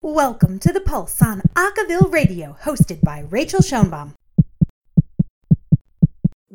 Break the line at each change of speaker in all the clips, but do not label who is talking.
Welcome to The Pulse on Acaville Radio, hosted by Rachael Schoenbaum.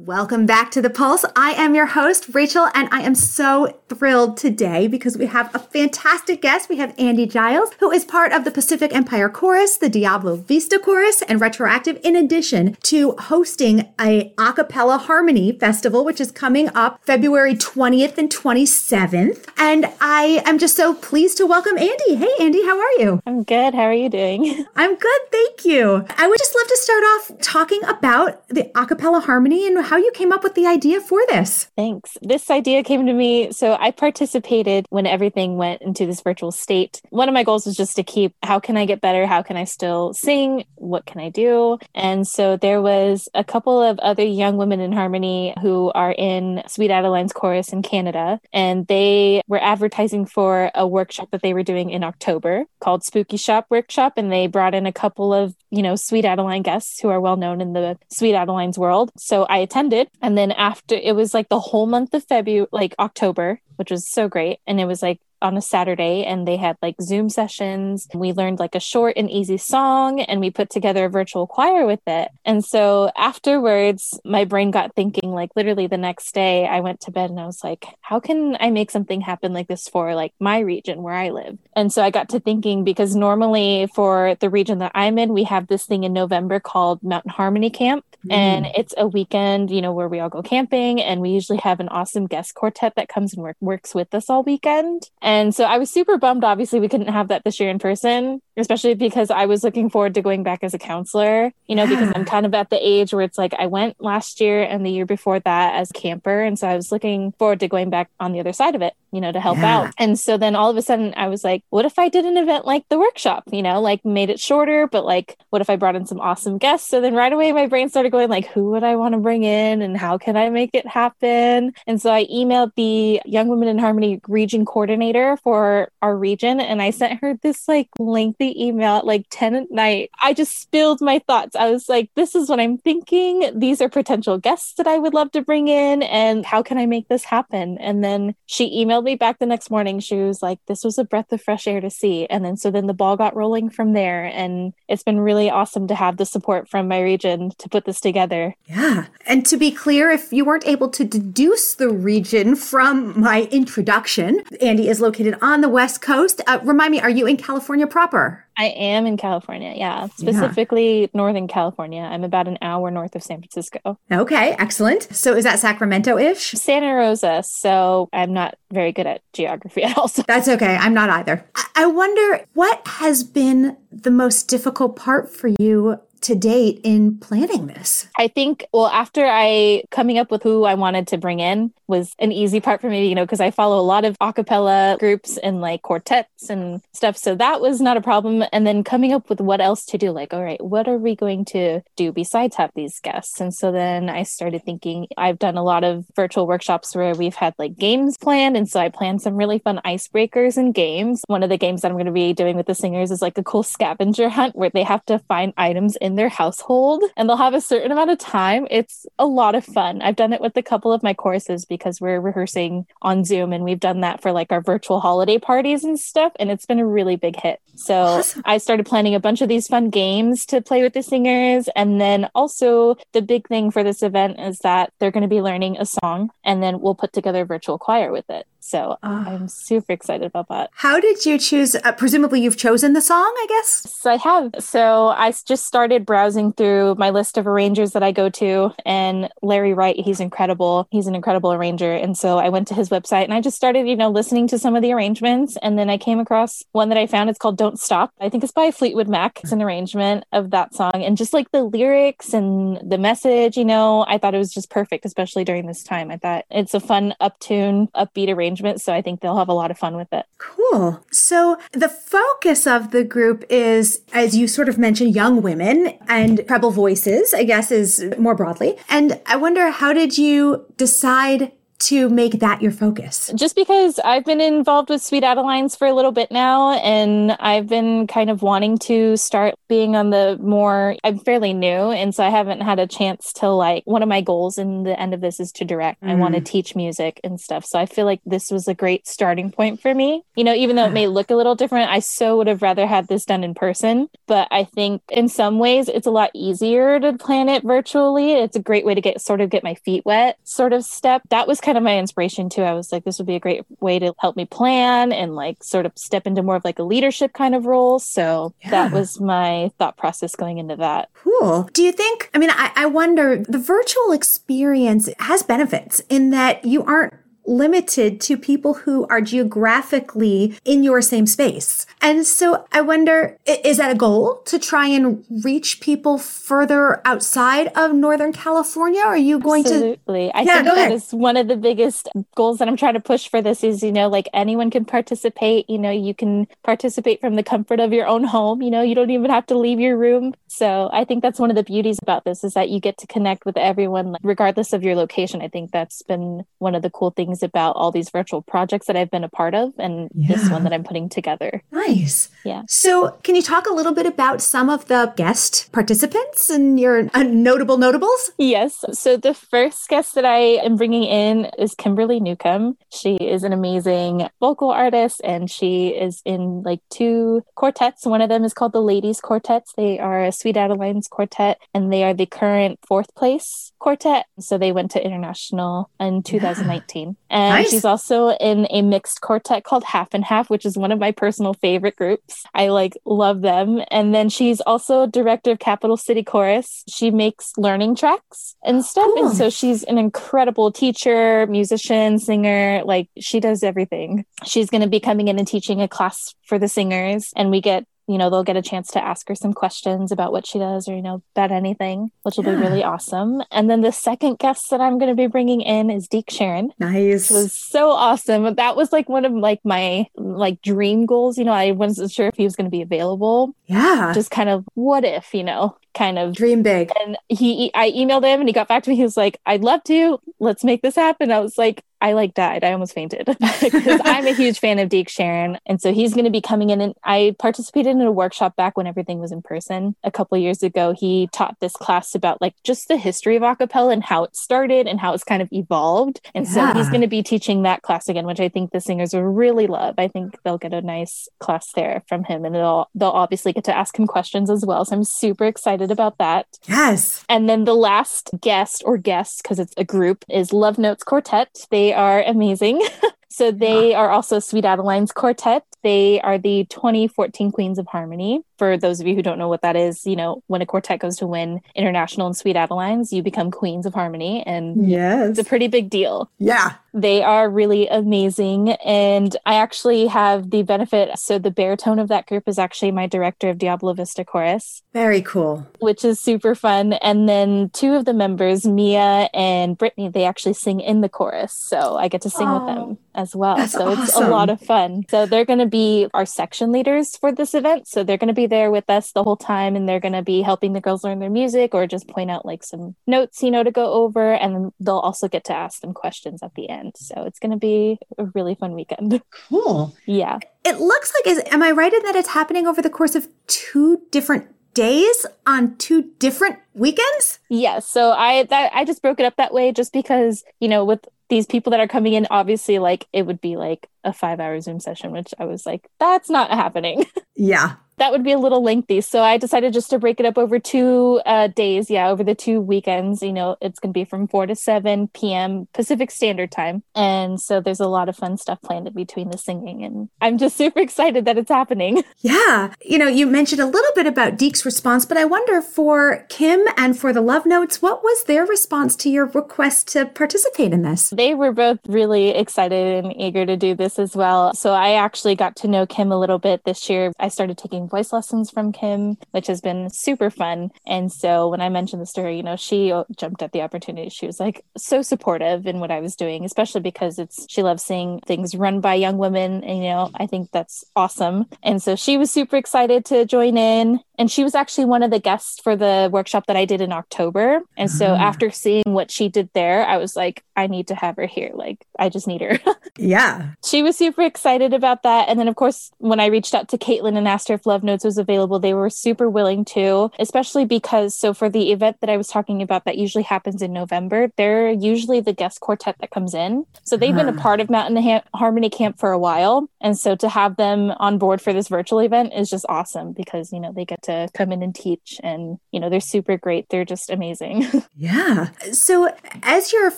Welcome back to The Pulse. I am your host, Rachael, and I am so thrilled today because we have a fantastic guest. We have Andi Giles, who is part of the Pacific Empire Chorus, the Diablo Vista Chorus, and Retroactive, in addition to hosting a a cappella harmony festival, which is coming up February 20th and 27th. And I am just so pleased to welcome Andi. Hey, Andi, how are you?
I'm good. How are you doing?
I'm good, thank you. I would just love to start off talking about the a cappella harmony and how you came up with the idea for this.
Thanks. This idea came to me. So I participated when everything went into this virtual state. One of my goals was just to keep how can I get better? How can I still sing? What can I do? And so there was a couple of other young women in harmony who are in Sweet Adeline's chorus in Canada. And they were advertising for a workshop that they were doing in October called Spooky Shop Workshop. And they brought in a couple of, you know, Sweet Adeline guests who are well known in the Sweet Adeline's world. So I attended attended. And then after it was like the whole month of February, like October, which was so great. And it was like on a Saturday and they had like Zoom sessions. We learned like a short and easy song and we put together a virtual choir with it. And so afterwards, my brain got thinking like literally the next day, I went to bed and I was like, how can I make something happen like this for like my region where I live? And so I got to thinking because normally for the region that I'm in, we have this thing in November called Mountain Harmony Camp. Mm. And it's a weekend, you know, where we all go camping and we usually have an awesome guest quartet that comes and work, works with us all weekend. And and so I was super bummed. Obviously, we couldn't have that this year in person, especially because I was looking forward to going back as a counselor, you know, yeah. because I'm kind of at the age where it's like I went last year and the year before that as camper. And so I was looking forward to going back on the other side of it, you know, to help yeah. out. And so then all of a sudden I was like, what if I did an event like the workshop, you know, like made it shorter, but like, what if I brought in some awesome guests? So then right away my brain started going like, who would I want to bring in and how can I make it happen? And so I emailed the Young Women in Harmony region coordinator for our region. And I sent her this like lengthy email at like 10 at night. I just spilled my thoughts. I was like, this is what I'm thinking. These are potential guests that I would love to bring in. And how can I make this happen? And then she emailed me back the next morning. She was like, this was a breath of fresh air to see. And then so then the ball got rolling from there. And it's been really awesome to have the support from my region to put this together.
Yeah. And to be clear, if you weren't able to deduce the region from my introduction, Andi is located located on the West Coast. Uh, remind me, are you in California proper?
I am in California. Yeah, specifically yeah. Northern California. I'm about an hour north of San Francisco.
Okay, excellent. So is that Sacramento ish?
Santa Rosa. So I'm not very good at geography at all. So.
That's okay. I'm not either. I wonder what has been the most difficult part for you to date in planning this?
I think, well, after I coming up with who I wanted to bring in was an easy part for me, you know, because I follow a lot of a cappella groups and like quartets and stuff. So that was not a problem. And then coming up with what else to do, like, all right, what are we going to do besides have these guests? And so then I started thinking, I've done a lot of virtual workshops where we've had like games planned. And so I planned some really fun icebreakers and games. One of the games that I'm going to be doing with the singers is like a cool scavenger hunt where they have to find items in their household and they'll have a certain amount of time. It's a lot of fun. I've done it with a couple of my courses because we're rehearsing on Zoom and we've done that for like our virtual holiday parties and stuff. And it's been a really big hit. So awesome. I started planning a bunch of these fun games to play with the singers. And then also the big thing for this event is that they're going to be learning a song and then we'll put together a virtual choir with it. So oh. I'm super excited about that.
How did you choose? Uh, presumably, you've chosen the song, I guess?
So I have. So I just started browsing through my list of arrangers that I go to, and Larry Wright, he's incredible. He's an incredible arranger. And so I went to his website and I just started, you know, listening to some of the arrangements. And then I came across one that I found. It's called Don't Stop. I think it's by Fleetwood Mac. It's an arrangement of that song. And just like the lyrics and the message, you know, I thought it was just perfect, especially during this time. I thought it's a fun, uptune, upbeat arrangement. So I think they'll have a lot of fun with it.
Cool. So the focus of the group is, as you sort of mentioned, young women and treble voices, I guess, is more broadly. And I wonder, how did you decide to make that your focus?
Just because I've been involved with Sweet Adelines for a little bit now, and I've been kind of wanting to start being on the more, I'm fairly new. And so I haven't had a chance to like, one of my goals in the end of this is to direct. Mm. I want to teach music and stuff. So I feel like this was a great starting point for me. You know, even though it may look a little different, I so would have rather had this done in person. But I think in some ways it's a lot easier to plan it virtually. It's a great way to get sort of get my feet wet sort of step. That was kind of my inspiration too. I was like, this would be a great way to help me plan and like sort of step into more of like a leadership kind of role. So yeah. that was my thought process going into that.
Cool. Do you think, I mean, I, I wonder, the virtual experience has benefits in that you aren't limited to people who are geographically in your same space. And so I wonder, is that a goal to try and reach people further outside of Northern California? Are you going
Absolutely.
to? Absolutely.
I yeah, think that ahead. is one of the biggest goals that I'm trying to push for this is, you know, like anyone can participate. You know, you can participate from the comfort of your own home. You know, you don't even have to leave your room. So I think that's one of the beauties about this is that you get to connect with everyone, regardless of your location. I think that's been one of the cool things things about all these virtual projects that I've been a part of and yeah. this one that I'm putting together.
Nice.
Yeah.
So, can you talk a little bit about some of the guest participants and your uh, notable notables?
Yes. So, the first guest that I am bringing in is Kimberly Newcomb. She is an amazing vocal artist and she is in like two quartets. One of them is called the Ladies Quartets. They are a Sweet Adelines quartet and they are the current fourth place quartet. So, they went to international in 2019. And nice. she's also in a mixed quartet called Half and Half, which is one of my personal favorite groups. I like love them. And then she's also director of Capital City Chorus. She makes learning tracks and stuff. Cool. And so she's an incredible teacher, musician, singer. Like she does everything. She's going to be coming in and teaching a class for the singers. And we get you know, they'll get a chance to ask her some questions about what she does or, you know, about anything, which will yeah. be really awesome. And then the second guest that I'm going to be bringing in is Deke Sharon.
Nice.
Which was so awesome. That was like one of like my like dream goals. You know, I wasn't sure if he was going to be available.
Yeah.
Just kind of what if, you know, kind of
dream big.
And he, I emailed him and he got back to me. He was like, I'd love to. Let's make this happen. I was like, I like died. I almost fainted because I'm a huge fan of Deke Sharon. And so he's going to be coming in. And I participated in a workshop back when everything was in person a couple years ago. He taught this class about like just the history of acapella and how it started and how it's kind of evolved. And yeah. so he's going to be teaching that class again, which I think the singers will really love. I think they'll get a nice class there from him and they'll, they'll obviously get to ask him questions as well. So I'm super excited about that.
Yes.
And then the last guest or guests, because it's a group, is LoveNotes Quartet. They are amazing. so they are also Sweet Adelines Quartet. They are the 2014 Queens of Harmony. For those of you who don't know what that is, you know, when a quartet goes to win international and Sweet Adelines, you become Queens of Harmony. And yes. it's a pretty big deal.
Yeah.
They are really amazing. And I actually have the benefit. So the baritone of that group is actually my director of Diablo Vista Chorus.
Very cool.
Which is super fun. And then two of the members, Mia and Brittany, they actually sing in the chorus. So I get to sing oh, with them oh, as well. So awesome. it's a lot of fun. So they're going to be our section leaders for this event. So they're going to be there with us the whole time and they're going to be helping the girls learn their music or just point out like some notes, you know, to go over. And they'll also get to ask them questions at the end. So it's going to be a really fun weekend.
Cool.
Yeah.
It looks like, is, am I right in that it's happening over the course of two different days on two different weekends?
Yes. So I that I just broke it up that way just because, you know, with these people that are coming in, obviously like it would be like a five hour Zoom session, which I was like, that's not happening.
Yeah
that would be a little lengthy. So I decided just to break it up over two uh, days. Yeah, over the two weekends. You know, it's going to be from 4 to 7 p.m. Pacific Standard Time. And so there's a lot of fun stuff planned in between the singing. And I'm just super excited that it's happening.
Yeah. You know, you mentioned a little bit about Deke's response, but I wonder for Kim and for the LoveNotes, what was their response to your request to participate in this?
They were both really excited and eager to do this as well. So I actually got to know Kim a little bit this year. I started taking voice lessons from Kim, which has been super fun. And so when I mentioned the story, you know, she jumped at the opportunity. She was like so supportive in what I was doing, especially because it's she loves seeing things run by young women. And, you know, I think that's awesome. And so she was super excited to join in. And she was actually one of the guests for the workshop that I did in October. And so mm. after seeing what she did there, I was like, I need to have her here. Like, I just need her.
yeah.
She was super excited about that. And then, of course, when I reached out to Caitlin and asked her if LoveNotes was available, they were super willing to, especially because, so for the event that I was talking about that usually happens in November, they're usually the guest quartet that comes in. So they've uh-huh. been a part of Mountain ha- Harmony Camp for a while. And so to have them on board for this virtual event is just awesome because, you know, they get to come in and teach and, you know, they're super great. They're just amazing.
yeah. So as you're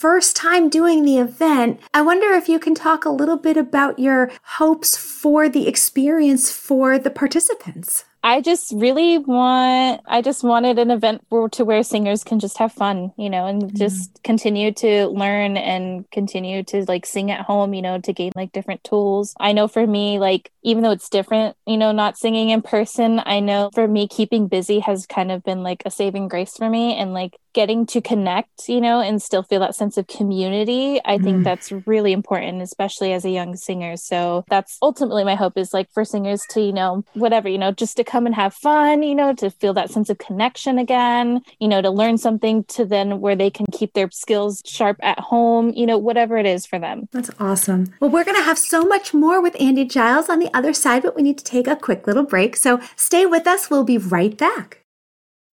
first time doing the event, I wonder if you can talk a little bit about your hopes for the experience for the participants.
I just really want, I just wanted an event where, to where singers can just have fun, you know, and mm-hmm. just continue to learn and continue to like sing at home, you know, to gain like different tools. I know for me, like, even though it's different, you know, not singing in person, I know for me, keeping busy has kind of been like a saving grace for me. And like getting to connect, you know, and still feel that sense of community, I think mm. that's really important, especially as a young singer. So that's ultimately my hope is like for singers to, you know, whatever, you know, just to come and have fun, you know, to feel that sense of connection again, you know, to learn something to then where they can keep their skills sharp at home, you know, whatever it is for them.
That's awesome. Well, we're going to have so much more with Andi Giles on the other side, but we need to take a quick little break. So stay with us. We'll be right back.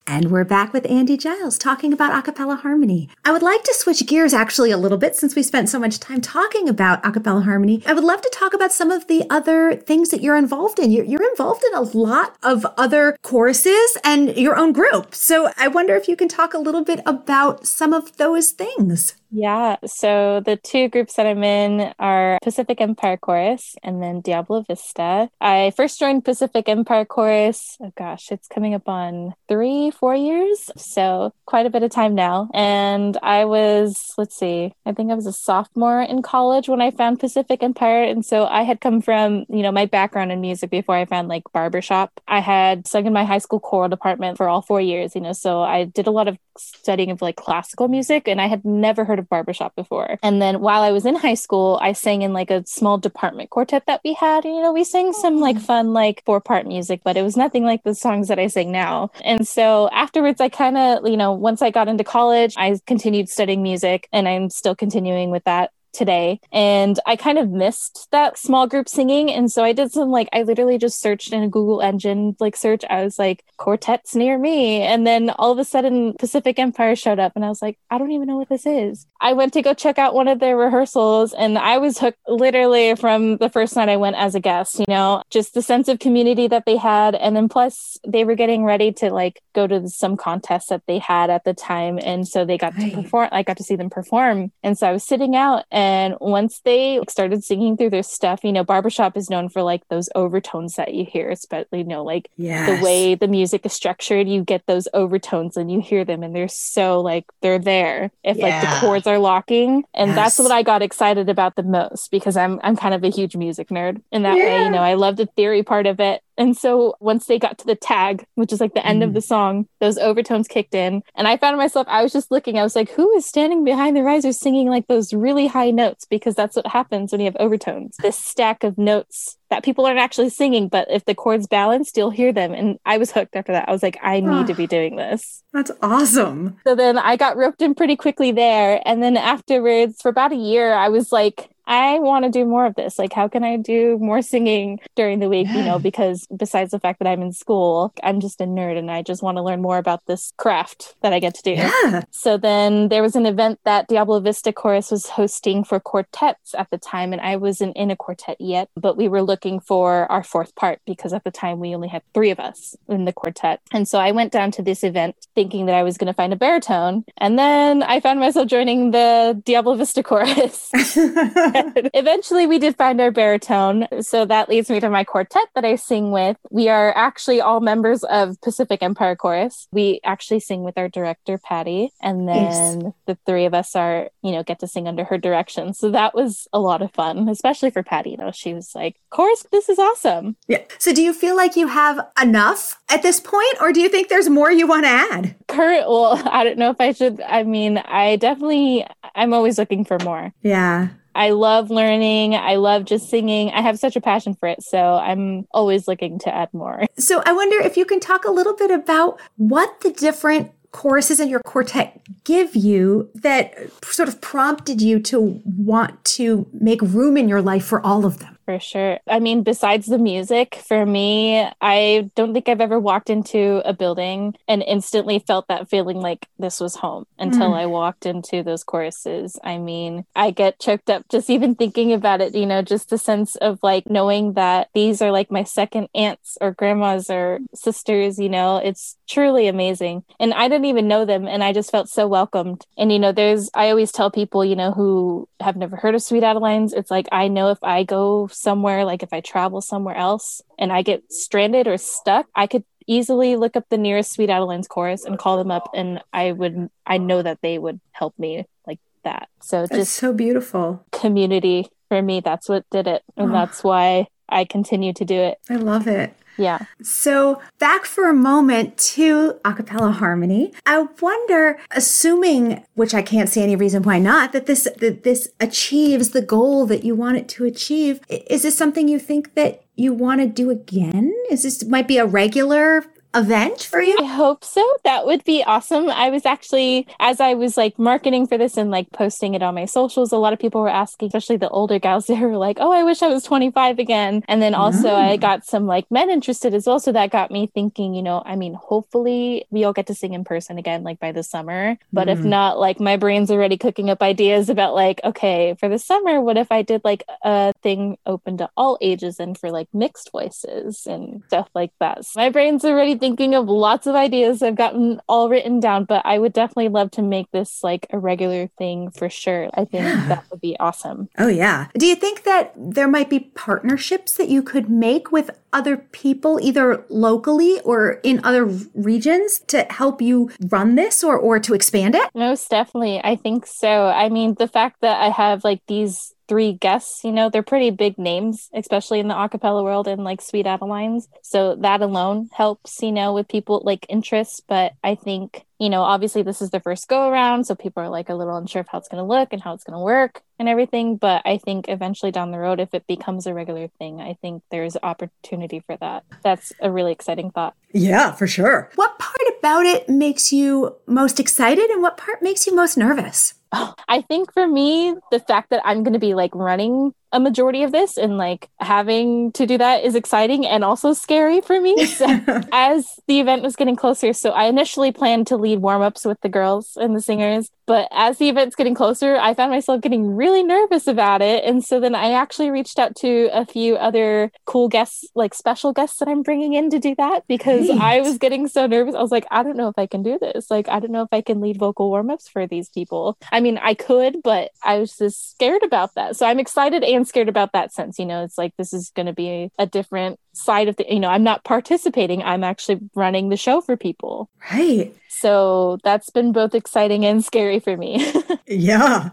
And we're back with Andi Giles talking about acapella harmony. I would like to switch gears actually a little bit since we spent so much time talking about acapella harmony. I would love to talk about some of the other things that you're involved in. You're, you're involved in a lot of other choruses and your own group. So I wonder if you can talk a little bit about some of those things.
Yeah. So the two groups that I'm in are Pacific Empire Chorus and then Diablo Vista. I first joined Pacific Empire Chorus. Oh gosh, it's coming up on three, four years. So quite a bit of time now. And I was, let's see, I think I was a sophomore in college when I found Pacific Empire. And so I had come from, you know, my background in music before I found like barbershop. I had sung in my high school choral department for all four years, you know, so I did a lot of studying of like classical music and I had never heard of barbershop before. And then while I was in high school, I sang in like a small department quartet that we had. You know, we sang some like fun, like four part music, but it was nothing like the songs that I sing now. And so afterwards, I kind of, you know, once I got into college, I continued studying music and I'm still continuing with that today and I kind of missed that small group singing. And so I did some like, I literally just searched in a Google engine like search. I was like, quartets near me. And then all of a sudden, Pacific Empire showed up and I was like, I don't even know what this is. I went to go check out one of their rehearsals and I was hooked literally from the first night I went as a guest, you know, just the sense of community that they had. And then plus, they were getting ready to like go to some contests that they had at the time. And so they got right. to perform, I got to see them perform. And so I was sitting out and and once they started singing through their stuff, you know, barbershop is known for like those overtones that you hear, especially, you know, like yes. the way the music is structured, you get those overtones and you hear them and they're so like they're there if yeah. like the chords are locking. And yes. that's what I got excited about the most because I'm I'm kind of a huge music nerd in that yeah. way. You know, I love the theory part of it and so once they got to the tag, which is like the end mm. of the song, those overtones kicked in. And I found myself, I was just looking, I was like, who is standing behind the risers singing like those really high notes? Because that's what happens when you have overtones. This stack of notes that people aren't actually singing, but if the chords balanced, you'll hear them. And I was hooked after that. I was like, I need to be doing this.
That's awesome.
So then I got roped in pretty quickly there. And then afterwards, for about a year, I was like, I want to do more of this. Like, how can I do more singing during the week? Yeah. You know, because besides the fact that I'm in school, I'm just a nerd and I just want to learn more about this craft that I get to do.
Yeah.
So then there was an event that Diablo Vista Chorus was hosting for quartets at the time, and I wasn't in a quartet yet, but we were looking for our fourth part because at the time we only had three of us in the quartet. And so I went down to this event thinking that I was going to find a baritone, and then I found myself joining the Diablo Vista Chorus. Eventually, we did find our baritone. So that leads me to my quartet that I sing with. We are actually all members of Pacific Empire Chorus. We actually sing with our director, Patty. And then yes. the three of us are, you know, get to sing under her direction. So that was a lot of fun, especially for Patty. Know, she was like, Chorus, this is awesome.
Yeah. So do you feel like you have enough at this point, or do you think there's more you want to add?
Current, well, I don't know if I should. I mean, I definitely, I'm always looking for more.
Yeah.
I love learning. I love just singing. I have such a passion for it. So I'm always looking to add more.
So I wonder if you can talk a little bit about what the different choruses in your quartet give you that sort of prompted you to want to make room in your life for all of them?
For sure. I mean, besides the music, for me, I don't think I've ever walked into a building and instantly felt that feeling like this was home until mm. I walked into those choruses. I mean, I get choked up just even thinking about it, you know, just the sense of like knowing that these are like my second aunts or grandmas or sisters, you know, it's truly amazing. And I didn't even know them and I just felt so welcomed. And, you know, there's, I always tell people, you know, who have never heard of Sweet Adelines, it's like, I know if I go somewhere, like if I travel somewhere else and I get stranded or stuck, I could easily look up the nearest Sweet Adelines chorus and call them up and I would I know that they would help me like that. So
that's just so beautiful.
Community for me, that's what did it. And oh. that's why I continue to do it.
I love it.
Yeah.
So back for a moment to a acapella harmony. I wonder, assuming, which I can't see any reason why not, that this that this achieves the goal that you want it to achieve. Is this something you think that you want to do again? Is this might be a regular event for you?
I hope so. That would be awesome. I was actually, as I was like marketing for this and like posting it on my socials, a lot of people were asking, especially the older gals, they were like, oh, I wish I was 25 again. And then also mm. I got some like men interested as well. So that got me thinking, you know, I mean, hopefully we all get to sing in person again, like by the summer. But mm. if not, like my brain's already cooking up ideas about like, okay, for the summer, what if I did like a thing open to all ages and for like mixed voices and stuff like that? So my brain's already thinking of lots of ideas. I've gotten all written down, but I would definitely love to make this like a regular thing for sure. I think yeah. that would be awesome.
Oh, yeah. Do you think that there might be partnerships that you could make with other people, either locally or in other regions, to help you run this or, or to expand it?
Most definitely. I think so. I mean, the fact that I have like these three guests, you know, they're pretty big names, especially in the acapella world and like Sweet Adelines. So that alone helps, you know, with people like interest. But I think, you know, obviously this is the first go around. So people are like a little unsure of how it's going to look and how it's going to work and everything. But I think eventually down the road, if it becomes a regular thing, I think there's opportunity for that. That's a really exciting thought.
Yeah, for sure. What part about it makes you most excited and what part makes you most nervous?
I think for me, the fact that I'm going to be like running a majority of this and like having to do that is exciting and also scary for me. So, as the event was getting closer so i initially planned to lead warm-ups with the girls and the singers but as the event's getting closer i found myself getting really nervous about it. And so then i actually reached out to a few other cool guests like special guests that i'm bringing in to do that because Great. i was getting so nervous. I was like i don't know if i can do this. Like i don't know if i can lead vocal warm-ups for these people. I mean i could but i was just scared about that. So i'm excited and scared about that sense. You know, it's like this is going to be a different side of the, you know, I'm not participating, I'm actually running the show for people.
Right.
So that's been both exciting and scary for me.
yeah.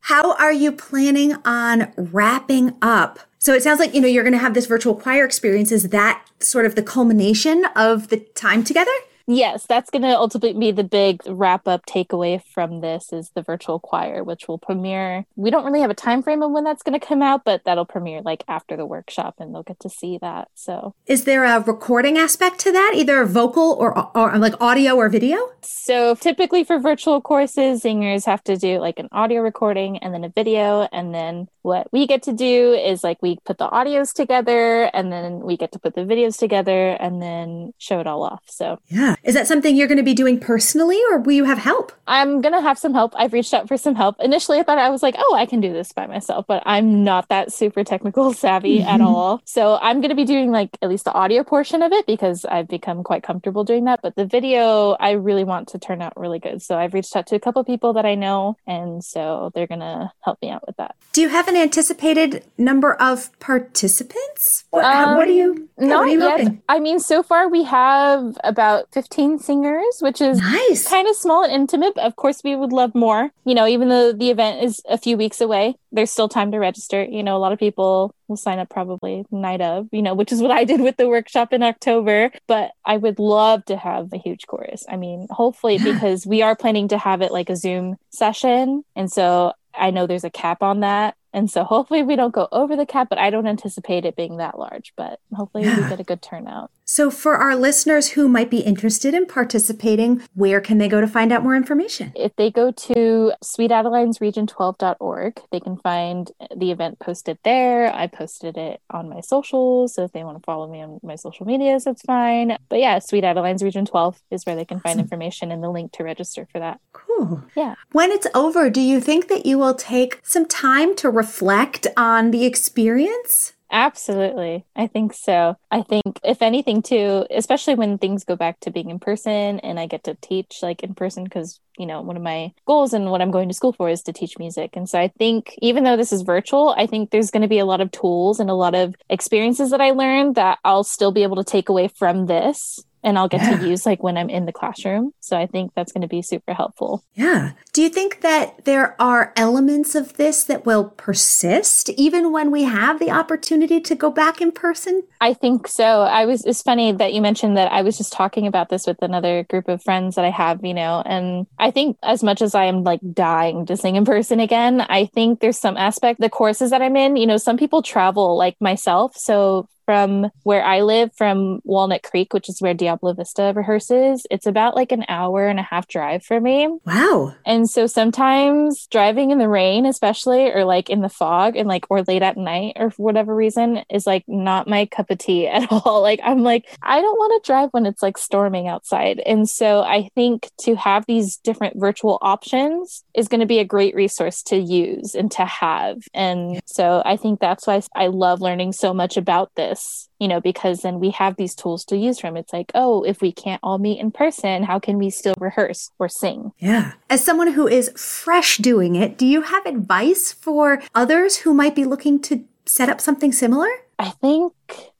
How are you planning on wrapping up? So it sounds like, you know, you're going to have this virtual choir experience. Is that sort of the culmination of the time together?
Yes, that's going to ultimately be the big wrap up takeaway from this is the virtual choir, which will premiere. We don't really have a time frame of when that's going to come out, but that'll premiere like after the workshop, and they'll get to see that. So,
is there a recording aspect to that, either vocal or, or like audio or video?
So, typically for virtual courses, singers have to do like an audio recording and then a video, and then what we get to do is like we put the audios together, and then we get to put the videos together, and then show it all off. So,
yeah. Is that something you're going to be doing personally or will you have help?
I'm going to have some help. I've reached out for some help. Initially, I thought I was like, oh, I can do this by myself, but I'm not that super technical savvy mm-hmm. at all. So I'm going to be doing like at least the audio portion of it because I've become quite comfortable doing that. But the video, I really want to turn out really good. So I've reached out to a couple people that I know. And so they're going to help me out with that.
Do you have an anticipated number of participants? What, um, what are you?
Not you yet. Hoping? I mean, so far we have about 15 singers, which is
nice.
kind of small and intimate. Of course, we would love more. You know, even though the event is a few weeks away, there's still time to register. You know, a lot of people will sign up probably night of, you know, which is what I did with the workshop in October. But I would love to have a huge chorus. I mean, hopefully, because we are planning to have it like a Zoom session. And so I know there's a cap on that And so hopefully we don't go over the cap, but I don't anticipate it being that large, but hopefully yeah. we get a good turnout.
So, for our listeners who might be interested in participating, where can they go to find out more information?
If they go to sweetadelinesregion12.org, they can find the event posted there. I posted it on my socials. So, if they want to follow me on my social medias, that's fine. But yeah, Sweet Adelines Region 12 is where they can awesome. find information and the link to register for that.
Cool.
Yeah.
When it's over, do you think that you will take some time to reflect on the experience?
Absolutely. I think so. I think, if anything, too, especially when things go back to being in person and I get to teach like in person, because, you know, one of my goals and what I'm going to school for is to teach music. And so I think, even though this is virtual, I think there's going to be a lot of tools and a lot of experiences that I learned that I'll still be able to take away from this and I'll get yeah. to use like when I'm in the classroom. So I think that's going to be super helpful.
Yeah. Do you think that there are elements of this that will persist even when we have the opportunity to go back in person?
I think so. I was, it's funny that you mentioned that I was just talking about this with another group of friends that I have, you know, and I think as much as I am like dying to sing in person again, I think there's some aspect, the courses that I'm in, you know, some people travel like myself. So from where I live, from Walnut Creek, which is where Diablo Vista rehearses, it's about like an hour and a half drive for me.
Wow.
And so sometimes driving in the rain, especially, or like in the fog and like, or late at night or for whatever reason, is like not my cup of tea at all. Like, I'm like, I don't want to drive when it's like storming outside. And so I think to have these different virtual options is going to be a great resource to use and to have. And so I think that's why I love learning so much about this this you know because then we have these tools to use from. It's like oh if we can't all meet in person how can we still rehearse or sing?
Yeah. As someone who is fresh doing it do you have advice for others who might be looking to set up something similar?
I think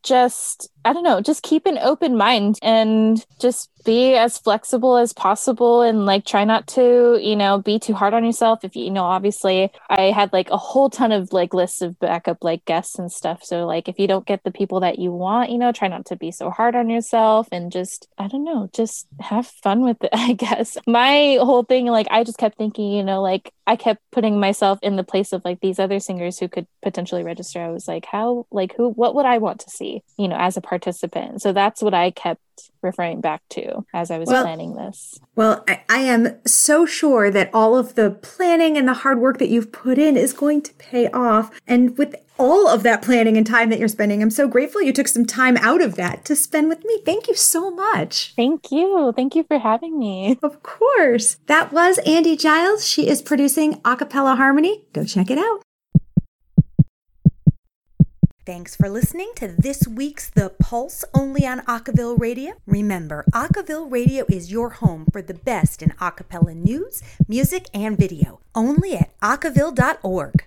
just I don't know, just keep an open mind and just be as flexible as possible and like try not to, you know, be too hard on yourself. If you, you know, obviously I had like a whole ton of like lists of backup like guests and stuff. So like if you don't get the people that you want, you know, try not to be so hard on yourself and just, I don't know, just have fun with it, I guess. My whole thing, like I just kept thinking, you know, like I kept putting myself in the place of like these other singers who could potentially register. I was like, how, like, who, what would I want to see, you know, as a participant. So that's what I kept referring back to as I was well, planning this.
Well, I, I, am so sure that all of the planning and the hard work that you've put in is going to pay off. And with all of that planning and time that you're spending, I'm so grateful you took some time out of that to spend with me. Thank you so much.
Thank you. Thank you for having me.
Of course. That was Andi Giles. She is producing Acapella Harmony. Go check it out. Thanks for listening to this week's The Pulse only on Acaville Radio. Remember, Acaville Radio is your home for the best in acapella news, music, and video. Only at acaville.org.